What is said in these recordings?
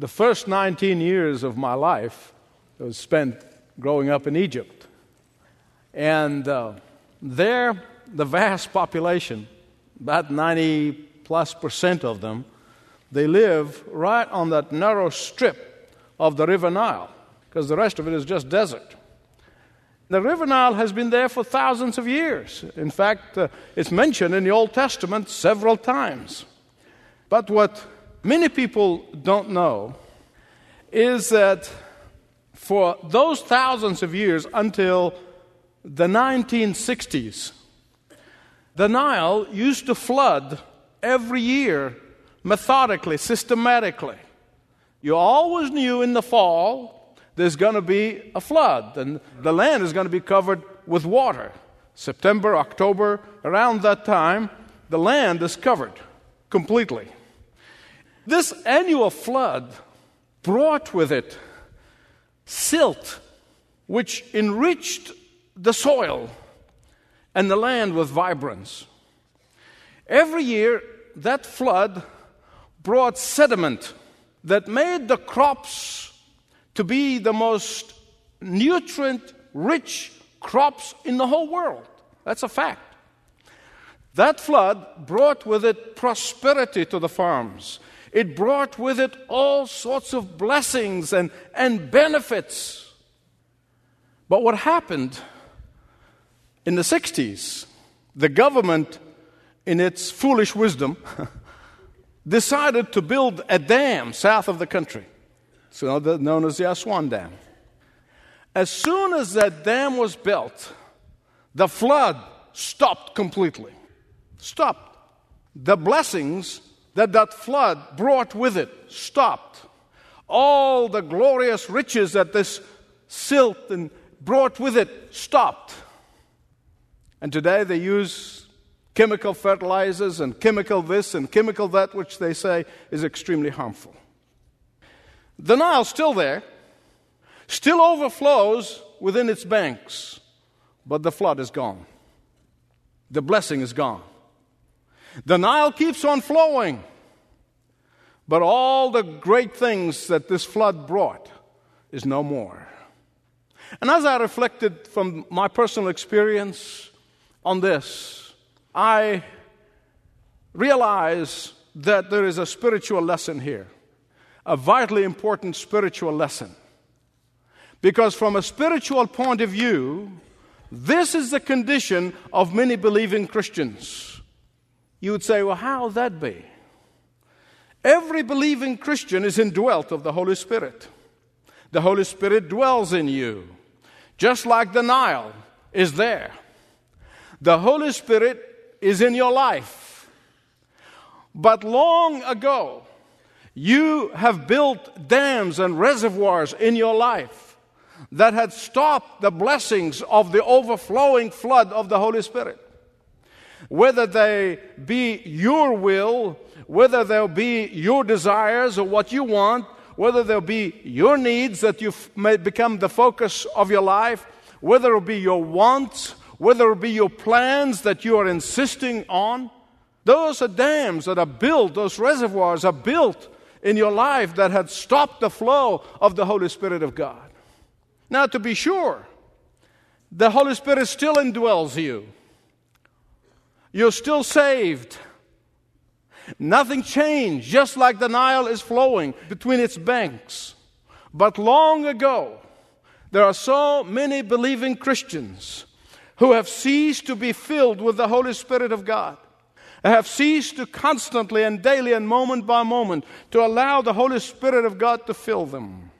The first 19 years of my life was spent growing up in Egypt. And uh, there, the vast population, about 90 plus percent of them, they live right on that narrow strip of the River Nile, because the rest of it is just desert. The River Nile has been there for thousands of years. In fact, uh, it's mentioned in the Old Testament several times. But what many people don't know is that for those thousands of years until the 1960s, the Nile used to flood every year methodically, systematically. You always knew in the fall there's going to be a flood and the land is going to be covered with water. September, October, around that time, the land is covered completely. This annual flood brought with it silt, which enriched the soil and the land with vibrance. Every year, that flood brought sediment that made the crops to be the most nutrient rich crops in the whole world. That's a fact. That flood brought with it prosperity to the farms. It brought with it all sorts of blessings and, and benefits. But what happened in the 60s, the government, in its foolish wisdom, decided to build a dam south of the country, known as the Aswan Dam. As soon as that dam was built, the flood stopped completely. Stopped. The blessings that that flood brought with it stopped. All the glorious riches that this silt and brought with it stopped. And today they use chemical fertilizers and chemical this and chemical that, which they say is extremely harmful. The Nile's still there, still overflows within its banks, but the flood is gone. The blessing is gone. The Nile keeps on flowing, but all the great things that this flood brought is no more. And as I reflected from my personal experience on this, I realize that there is a spiritual lesson here, a vitally important spiritual lesson. Because from a spiritual point of view, this is the condition of many believing Christians. You would say, well, how would that be? Every believing Christian is indwelt of the Holy Spirit. The Holy Spirit dwells in you, just like the Nile is there. The Holy Spirit is in your life. But long ago, you have built dams and reservoirs in your life that had stopped the blessings of the overflowing flood of the Holy Spirit. Whether they be your will, whether they'll be your desires or what you want, whether they'll be your needs that you may become the focus of your life, whether it'll be your wants whether it be your plans that you are insisting on, those are dams that are built, those reservoirs are built in your life that had stopped the flow of the Holy Spirit of God. Now, to be sure, the Holy Spirit still indwells you. You're still saved. Nothing changed, just like the Nile is flowing between its banks. But long ago, there are so many believing Christians who have ceased to be filled with the Holy Spirit of God, have ceased to constantly and daily and moment by moment to allow the Holy Spirit of God to fill them.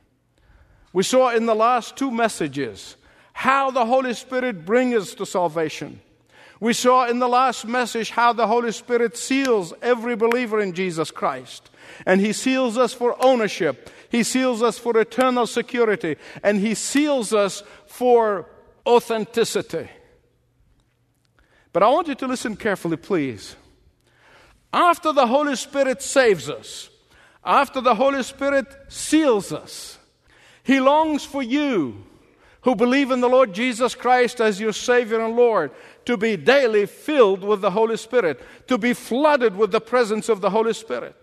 We saw in the last two messages how the Holy Spirit brings us to salvation. We saw in the last message how the Holy Spirit seals every believer in Jesus Christ. And He seals us for ownership. He seals us for eternal security. And He seals us for authenticity. But I want you to listen carefully, please. After the Holy Spirit saves us, after the Holy Spirit seals us, He longs for you who believe in the Lord Jesus Christ as your Savior and Lord to be daily filled with the Holy Spirit, to be flooded with the presence of the Holy Spirit.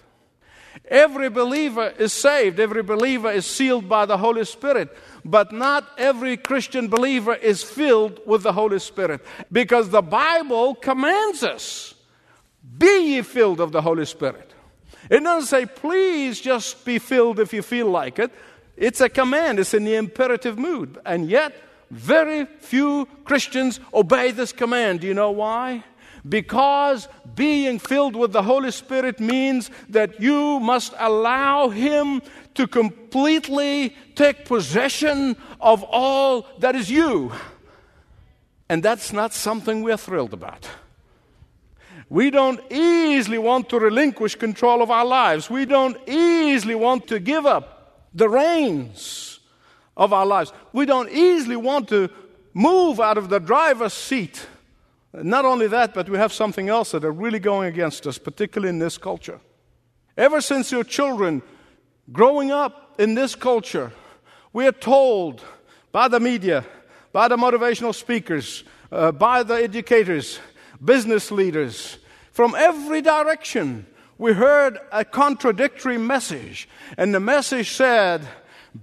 Every believer is saved, every believer is sealed by the Holy Spirit, but not every Christian believer is filled with the Holy Spirit because the Bible commands us be ye filled of the Holy Spirit. It doesn't say, please just be filled if you feel like it. It's a command, it's in the imperative mood. And yet, very few Christians obey this command. Do you know why? Because being filled with the Holy Spirit means that you must allow Him to completely take possession of all that is you. And that's not something we're thrilled about. We don't easily want to relinquish control of our lives. We don't easily want to give up the reins of our lives. We don't easily want to move out of the driver's seat not only that, but we have something else that are really going against us, particularly in this culture. Ever since your children growing up in this culture, we are told by the media, by the motivational speakers, uh, by the educators, business leaders, from every direction, we heard a contradictory message. And the message said,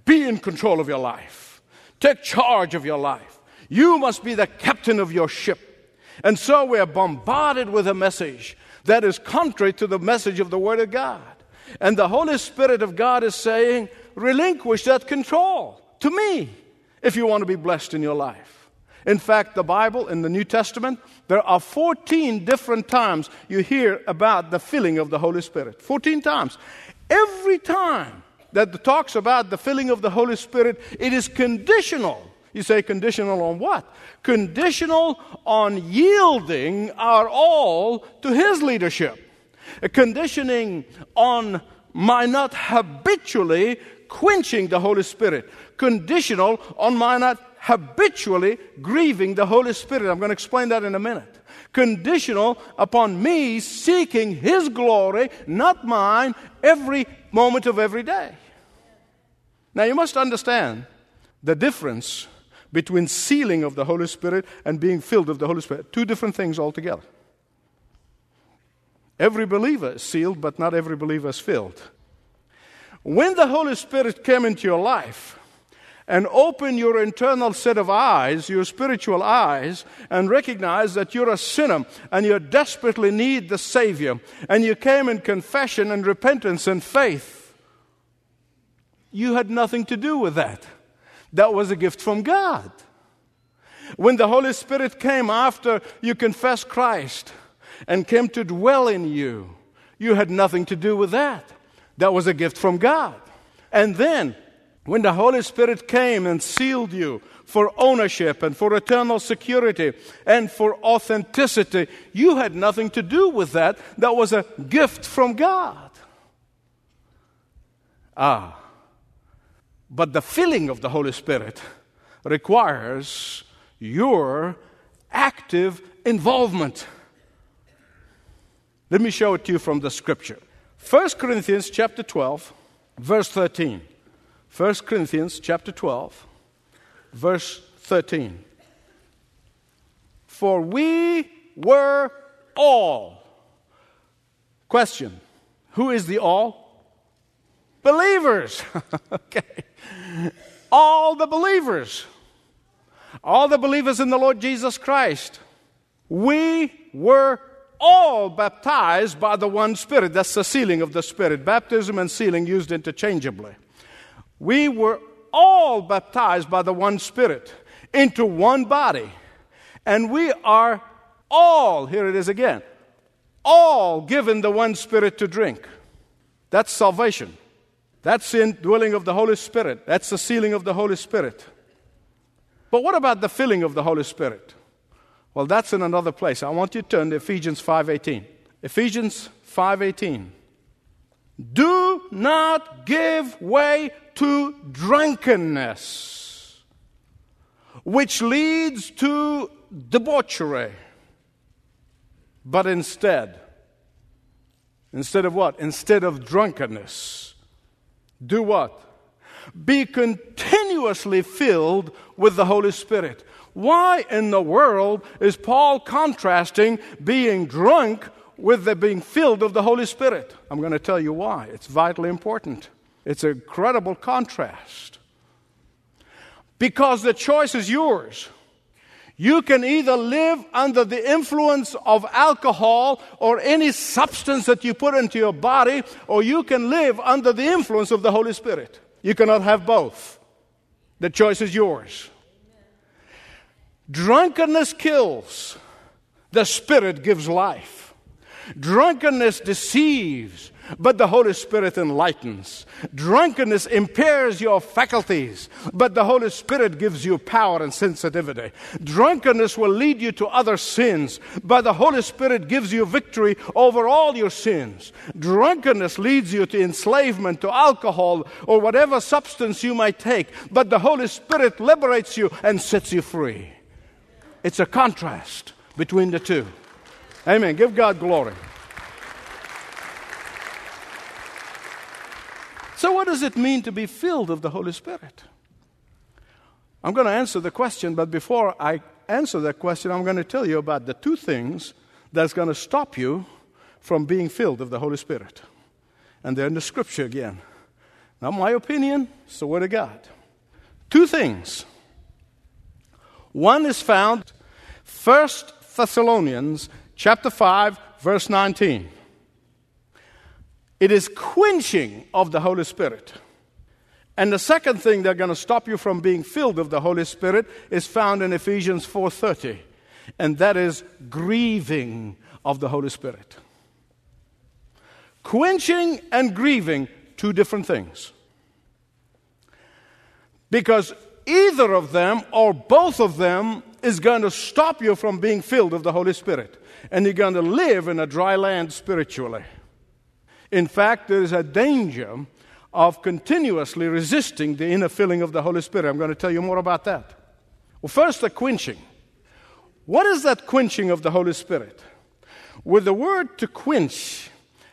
Be in control of your life, take charge of your life. You must be the captain of your ship. And so we are bombarded with a message that is contrary to the message of the Word of God. And the Holy Spirit of God is saying, relinquish that control to me if you want to be blessed in your life. In fact, the Bible in the New Testament, there are 14 different times you hear about the filling of the Holy Spirit. 14 times. Every time that talks about the filling of the Holy Spirit, it is conditional you say, conditional on what? Conditional on yielding our all to His leadership. A conditioning on my not habitually quenching the Holy Spirit. Conditional on my not habitually grieving the Holy Spirit. I'm going to explain that in a minute. Conditional upon me seeking His glory, not mine, every moment of every day. Now you must understand the difference between sealing of the Holy Spirit and being filled of the Holy Spirit. Two different things altogether. Every believer is sealed, but not every believer is filled. When the Holy Spirit came into your life and opened your internal set of eyes, your spiritual eyes, and recognized that you're a sinner and you desperately need the Savior, and you came in confession and repentance and faith, you had nothing to do with that. That was a gift from God. When the Holy Spirit came after you confessed Christ and came to dwell in you, you had nothing to do with that. That was a gift from God. And then, when the Holy Spirit came and sealed you for ownership and for eternal security and for authenticity, you had nothing to do with that. That was a gift from God. Ah. But the filling of the Holy Spirit requires your active involvement. Let me show it to you from the scripture. 1 Corinthians chapter 12, verse 13. 1 Corinthians chapter 12, verse 13. For we were all. Question Who is the all? Believers. okay. All the believers. All the believers in the Lord Jesus Christ. We were all baptized by the one Spirit. That's the sealing of the Spirit. Baptism and sealing used interchangeably. We were all baptized by the one Spirit into one body. And we are all, here it is again, all given the one Spirit to drink. That's salvation. That's the indwelling of the Holy Spirit. That's the sealing of the Holy Spirit. But what about the filling of the Holy Spirit? Well, that's in another place. I want you to turn to Ephesians 5:18. Ephesians 5:18. Do not give way to drunkenness, which leads to debauchery, but instead, instead of what? Instead of drunkenness do what? Be continuously filled with the Holy Spirit. Why in the world is Paul contrasting being drunk with the being filled of the Holy Spirit. I'm going to tell you why. It's vitally important. It's a credible contrast. Because the choice is yours. You can either live under the influence of alcohol or any substance that you put into your body, or you can live under the influence of the Holy Spirit. You cannot have both. The choice is yours. Drunkenness kills, the Spirit gives life. Drunkenness deceives, but the Holy Spirit enlightens. Drunkenness impairs your faculties, but the Holy Spirit gives you power and sensitivity. Drunkenness will lead you to other sins, but the Holy Spirit gives you victory over all your sins. Drunkenness leads you to enslavement, to alcohol, or whatever substance you might take, but the Holy Spirit liberates you and sets you free. It's a contrast between the two. Amen. Give God glory. So, what does it mean to be filled of the Holy Spirit? I'm going to answer the question, but before I answer that question, I'm going to tell you about the two things that's going to stop you from being filled of the Holy Spirit. And they're in the scripture again. Not my opinion, it's the Word of God. Two things. One is found 1 Thessalonians chapter 5 verse 19. It is quenching of the Holy Spirit. And the second thing that's going to stop you from being filled of the Holy Spirit is found in Ephesians 4:30, and that is grieving of the Holy Spirit. Quenching and grieving two different things. Because either of them or both of them is going to stop you from being filled of the Holy Spirit and you're going to live in a dry land spiritually. In fact, there is a danger of continuously resisting the inner filling of the Holy Spirit. I'm going to tell you more about that. Well, first, the quenching. What is that quenching of the Holy Spirit? Well, the word to quench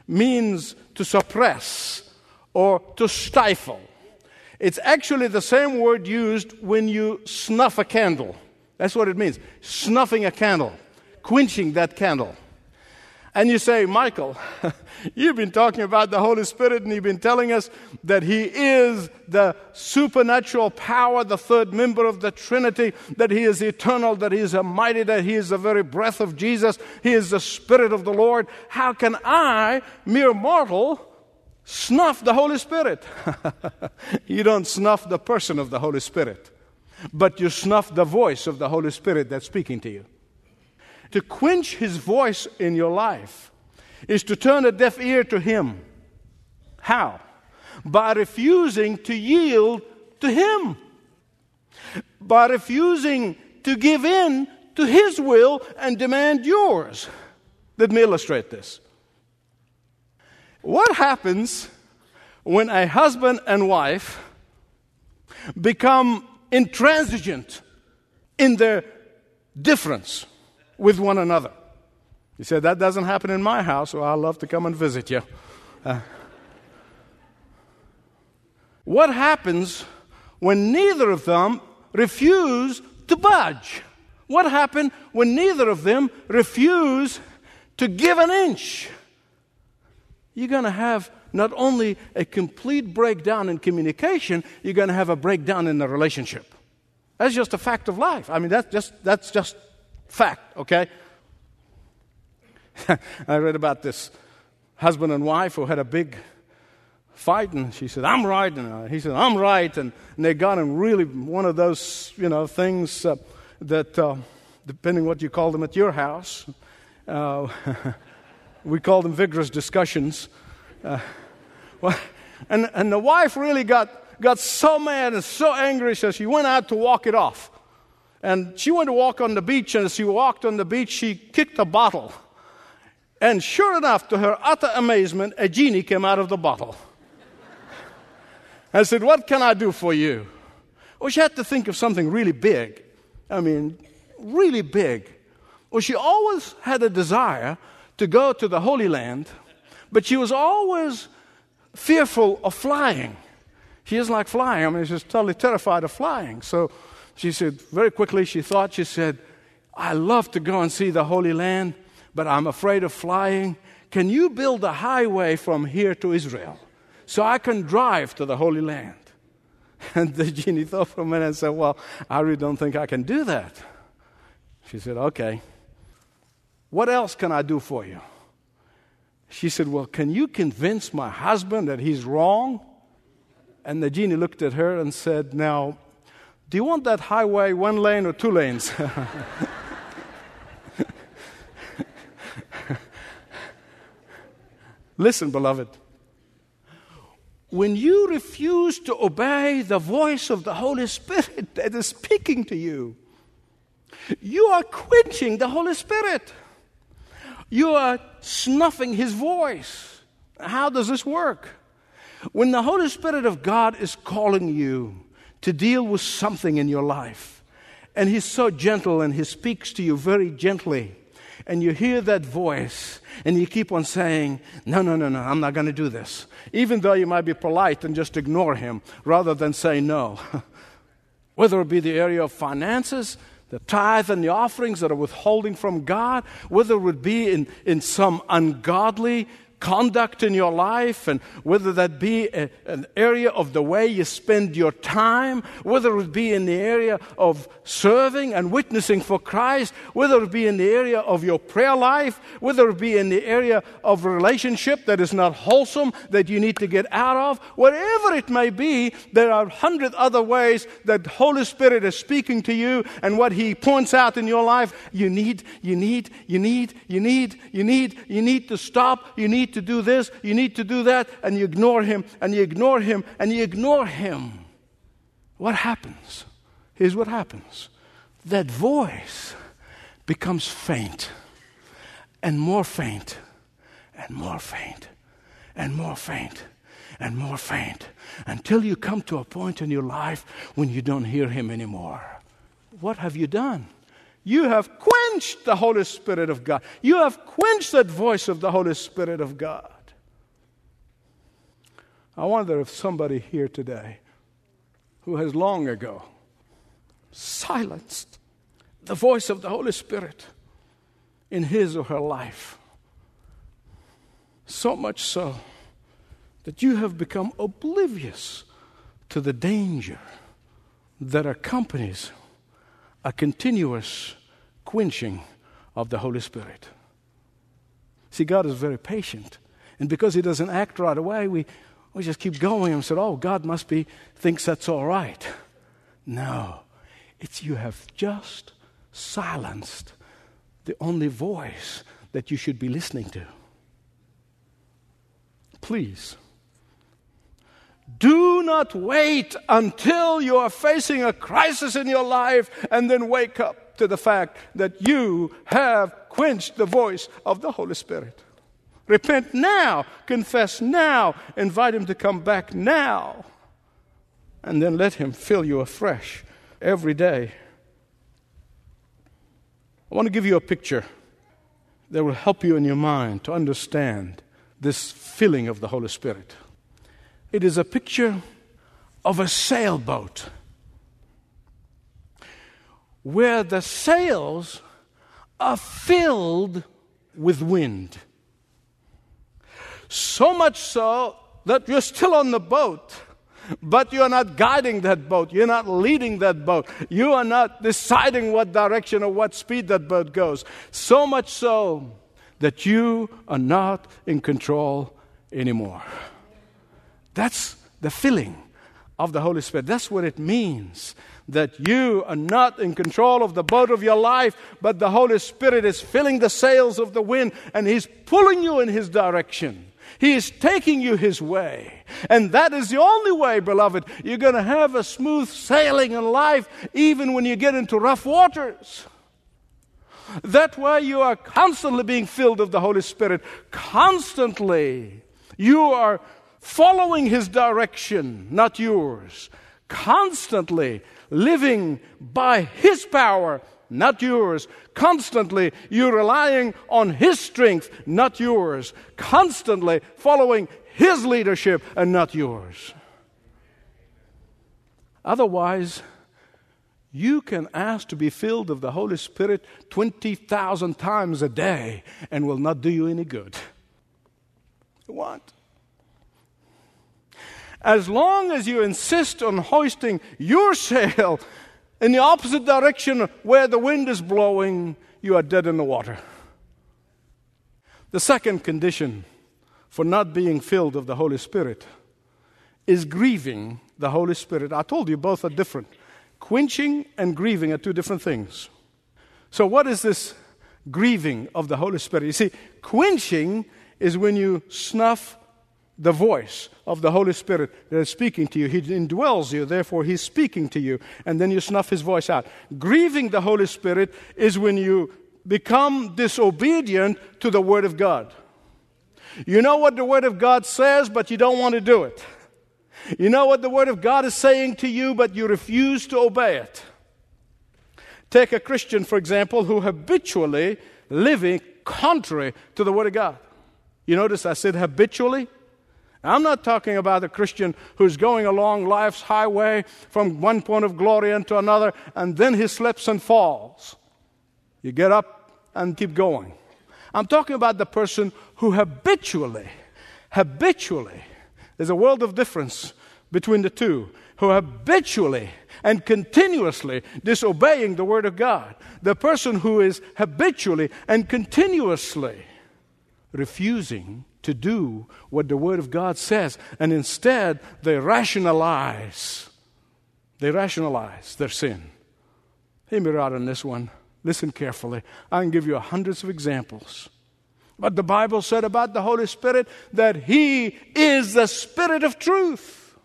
means to suppress or to stifle. It's actually the same word used when you snuff a candle. That's what it means snuffing a candle, quenching that candle. And you say, Michael, you've been talking about the Holy Spirit and you've been telling us that He is the supernatural power, the third member of the Trinity, that He is eternal, that He is mighty, that He is the very breath of Jesus, He is the Spirit of the Lord. How can I, mere mortal, snuff the Holy Spirit? you don't snuff the person of the Holy Spirit, but you snuff the voice of the Holy Spirit that's speaking to you. To quench his voice in your life is to turn a deaf ear to him. How? By refusing to yield to him. By refusing to give in to his will and demand yours. Let me illustrate this. What happens when a husband and wife become intransigent in their difference? With one another. He said, That doesn't happen in my house, so I'd love to come and visit you. Uh, what happens when neither of them refuse to budge? What happened when neither of them refuse to give an inch? You're going to have not only a complete breakdown in communication, you're going to have a breakdown in the relationship. That's just a fact of life. I mean, that's just, that's just Fact, okay? I read about this husband and wife who had a big fight, and she said, I'm right, and he said, I'm right, and, and they got in really one of those, you know, things uh, that, uh, depending what you call them at your house, uh, we call them vigorous discussions. Uh, well, and, and the wife really got, got so mad and so angry, so she went out to walk it off. And she went to walk on the beach, and as she walked on the beach, she kicked a bottle. And sure enough, to her utter amazement, a genie came out of the bottle. I said, What can I do for you? Well, she had to think of something really big. I mean, really big. Well, she always had a desire to go to the Holy Land, but she was always fearful of flying. She is like flying. I mean, she's totally terrified of flying. So she said, very quickly, she thought, she said, I love to go and see the Holy Land, but I'm afraid of flying. Can you build a highway from here to Israel so I can drive to the Holy Land? And the genie thought for a minute and said, Well, I really don't think I can do that. She said, Okay. What else can I do for you? She said, Well, can you convince my husband that he's wrong? And the genie looked at her and said, Now, do you want that highway one lane or two lanes? Listen, beloved. When you refuse to obey the voice of the Holy Spirit that is speaking to you, you are quenching the Holy Spirit. You are snuffing His voice. How does this work? When the Holy Spirit of God is calling you to deal with something in your life, and He's so gentle and He speaks to you very gently, and you hear that voice, and you keep on saying, No, no, no, no, I'm not going to do this. Even though you might be polite and just ignore Him rather than say no. Whether it be the area of finances, the tithe and the offerings that are withholding from God, whether it would be in, in some ungodly conduct in your life, and whether that be a, an area of the way you spend your time, whether it be in the area of serving and witnessing for Christ, whether it be in the area of your prayer life, whether it be in the area of relationship that is not wholesome, that you need to get out of, whatever it may be, there are a hundred other ways that Holy Spirit is speaking to you, and what He points out in your life, you need, you need, you need, you need, you need, you need to stop, you need to do this, you need to do that, and you ignore him, and you ignore him, and you ignore him. What happens? Here's what happens that voice becomes faint, and more faint, and more faint, and more faint, and more faint, until you come to a point in your life when you don't hear him anymore. What have you done? You have quenched the Holy Spirit of God. You have quenched that voice of the Holy Spirit of God. I wonder if somebody here today who has long ago silenced the voice of the Holy Spirit in his or her life, so much so that you have become oblivious to the danger that accompanies a continuous quenching of the Holy Spirit. See, God is very patient. And because He doesn't act right away, we, we just keep going and said, Oh, God must be thinks that's all right. No. It's you have just silenced the only voice that you should be listening to. Please do not wait until you are facing a crisis in your life and then wake up to the fact that you have quenched the voice of the Holy Spirit. Repent now, confess now, invite Him to come back now, and then let Him fill you afresh every day. I want to give you a picture that will help you in your mind to understand this filling of the Holy Spirit. It is a picture of a sailboat where the sails are filled with wind. So much so that you're still on the boat, but you're not guiding that boat. You're not leading that boat. You are not deciding what direction or what speed that boat goes. So much so that you are not in control anymore. That's the filling of the Holy Spirit. That's what it means that you are not in control of the boat of your life, but the Holy Spirit is filling the sails of the wind and He's pulling you in His direction. He is taking you His way. And that is the only way, beloved, you're going to have a smooth sailing in life, even when you get into rough waters. That way, you are constantly being filled of the Holy Spirit. Constantly. You are following His direction, not yours. Constantly living by His power, not yours. Constantly, you're relying on His strength, not yours. Constantly following His leadership and not yours. Otherwise, You can ask to be filled of the Holy Spirit 20,000 times a day and will not do you any good. What? As long as you insist on hoisting your sail in the opposite direction where the wind is blowing, you are dead in the water. The second condition for not being filled of the Holy Spirit is grieving the Holy Spirit. I told you both are different. Quenching and grieving are two different things. So, what is this grieving of the Holy Spirit? You see, quenching is when you snuff the voice of the Holy Spirit that is speaking to you. He indwells you, therefore, He's speaking to you, and then you snuff His voice out. Grieving the Holy Spirit is when you become disobedient to the Word of God. You know what the Word of God says, but you don't want to do it. You know what the Word of God is saying to you, but you refuse to obey it. Take a Christian, for example, who habitually living contrary to the Word of God. You notice I said habitually? I'm not talking about a Christian who's going along life's highway from one point of glory into another, and then he slips and falls. You get up and keep going. I'm talking about the person who habitually, habitually, there's a world of difference between the two, who habitually and continuously disobeying the Word of God. The person who is habitually and continuously refusing to do what the Word of God says, and instead they rationalize. They rationalize their sin. Hear me out on this one. Listen carefully. I can give you hundreds of examples. But the Bible said about the Holy Spirit that He is the Spirit of truth.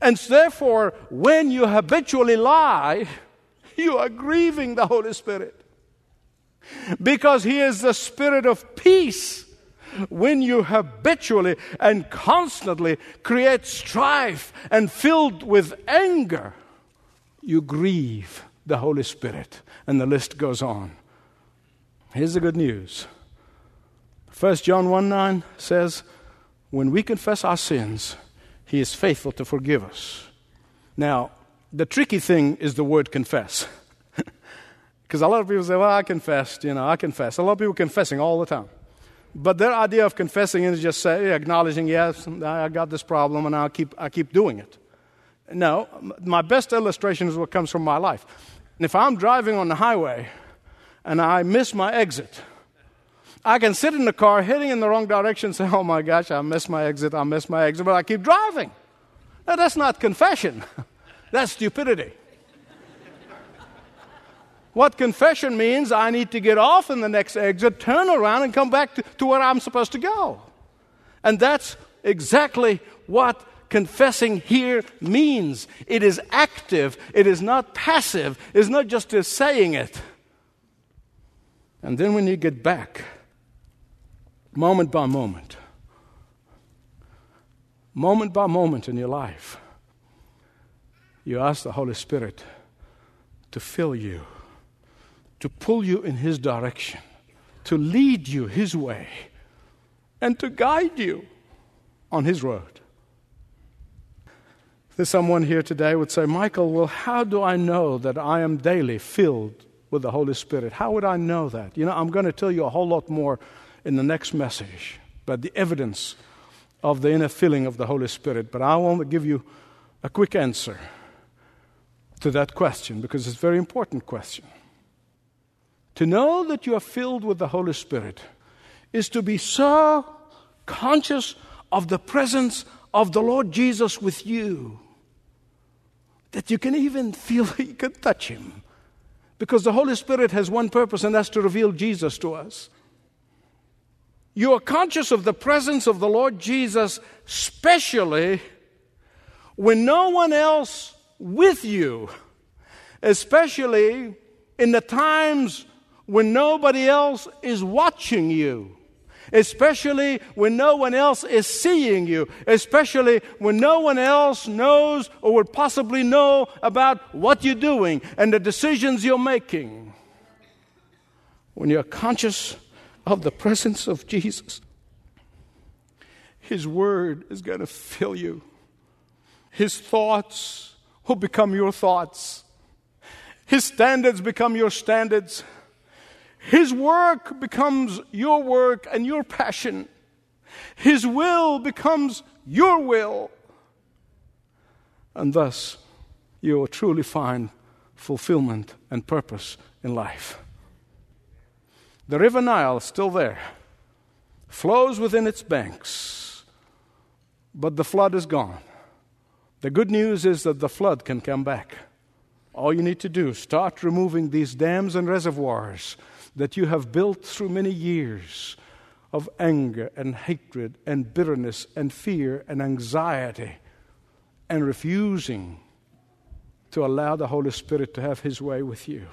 And therefore, when you habitually lie, you are grieving the Holy Spirit. Because He is the Spirit of peace when you habitually and constantly create strife and filled with anger, you grieve the Holy Spirit. And the list goes on. Here's the good news 1 John 1 9 says, When we confess our sins, He is faithful to forgive us. Now, the tricky thing is the word confess. Because a lot of people say, Well, I confessed, you know, I confess. A lot of people confessing all the time. But their idea of confessing is just say, acknowledging, yes, I got this problem and I'll keep, I keep doing it. No, my best illustration is what comes from my life. And if I'm driving on the highway and I miss my exit, I can sit in the car heading in the wrong direction and say, oh my gosh, I missed my exit, I missed my exit, but I keep driving. Now, that's not confession, that's stupidity. What confession means, I need to get off in the next exit, turn around, and come back to, to where I'm supposed to go. And that's exactly what confessing here means. It is active, it is not passive, it's not just saying it. And then when you get back, moment by moment, moment by moment in your life, you ask the Holy Spirit to fill you to pull you in His direction, to lead you His way, and to guide you on His road. There's someone here today would say, Michael, well, how do I know that I am daily filled with the Holy Spirit? How would I know that? You know, I'm going to tell you a whole lot more in the next message, but the evidence of the inner filling of the Holy Spirit. But I want to give you a quick answer to that question because it's a very important question. To know that you are filled with the Holy Spirit is to be so conscious of the presence of the Lord Jesus with you that you can even feel you can touch Him. Because the Holy Spirit has one purpose, and that's to reveal Jesus to us. You are conscious of the presence of the Lord Jesus, especially when no one else with you, especially in the times when nobody else is watching you, especially when no one else is seeing you, especially when no one else knows or would possibly know about what you're doing and the decisions you're making. When you're conscious of the presence of Jesus, His Word is going to fill you. His thoughts will become your thoughts. His standards become your standards. His work becomes your work and your passion. His will becomes your will. And thus, you will truly find fulfillment and purpose in life. The River Nile is still there, flows within its banks, but the flood is gone. The good news is that the flood can come back. All you need to do is start removing these dams and reservoirs that you have built through many years of anger and hatred and bitterness and fear and anxiety and refusing to allow the Holy Spirit to have His way with you.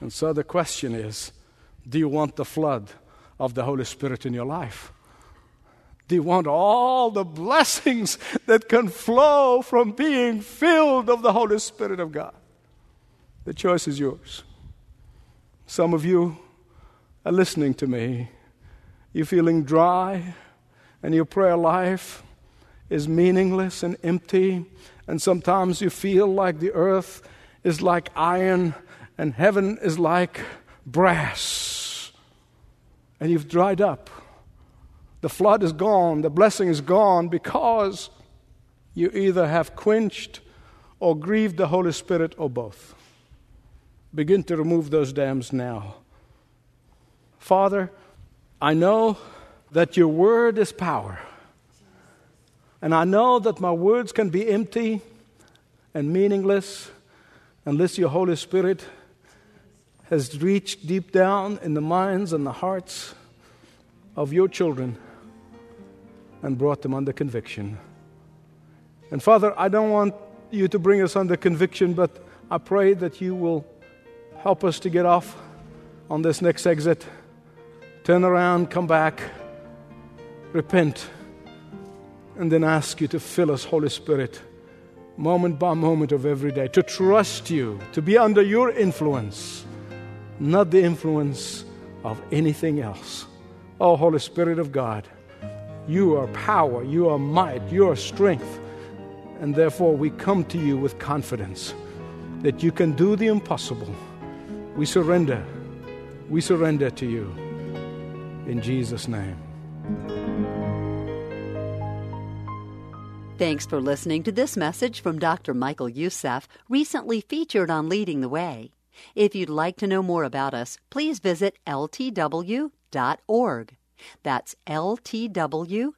And so the question is do you want the flood of the Holy Spirit in your life? Do you want all the blessings that can flow from being filled of the Holy Spirit of God? The choice is yours. Some of you are listening to me. You're feeling dry, and your prayer life is meaningless and empty. And sometimes you feel like the earth is like iron and heaven is like brass. And you've dried up. The flood is gone, the blessing is gone because you either have quenched or grieved the Holy Spirit or both. Begin to remove those dams now. Father, I know that your word is power. And I know that my words can be empty and meaningless unless your Holy Spirit has reached deep down in the minds and the hearts of your children and brought them under conviction. And Father, I don't want you to bring us under conviction, but I pray that you will help us to get off on this next exit, turn around, come back, repent, and then ask you to fill us, Holy Spirit, moment by moment of every day, to trust you, to be under your influence, not the influence of anything else. Oh, Holy Spirit of God, you are power, you are might, you are strength. And therefore, we come to you with confidence that you can do the impossible. We surrender. We surrender to you. In Jesus' name. Thanks for listening to this message from Dr. Michael Youssef, recently featured on Leading the Way. If you'd like to know more about us, please visit ltw.org. That's ltw.org.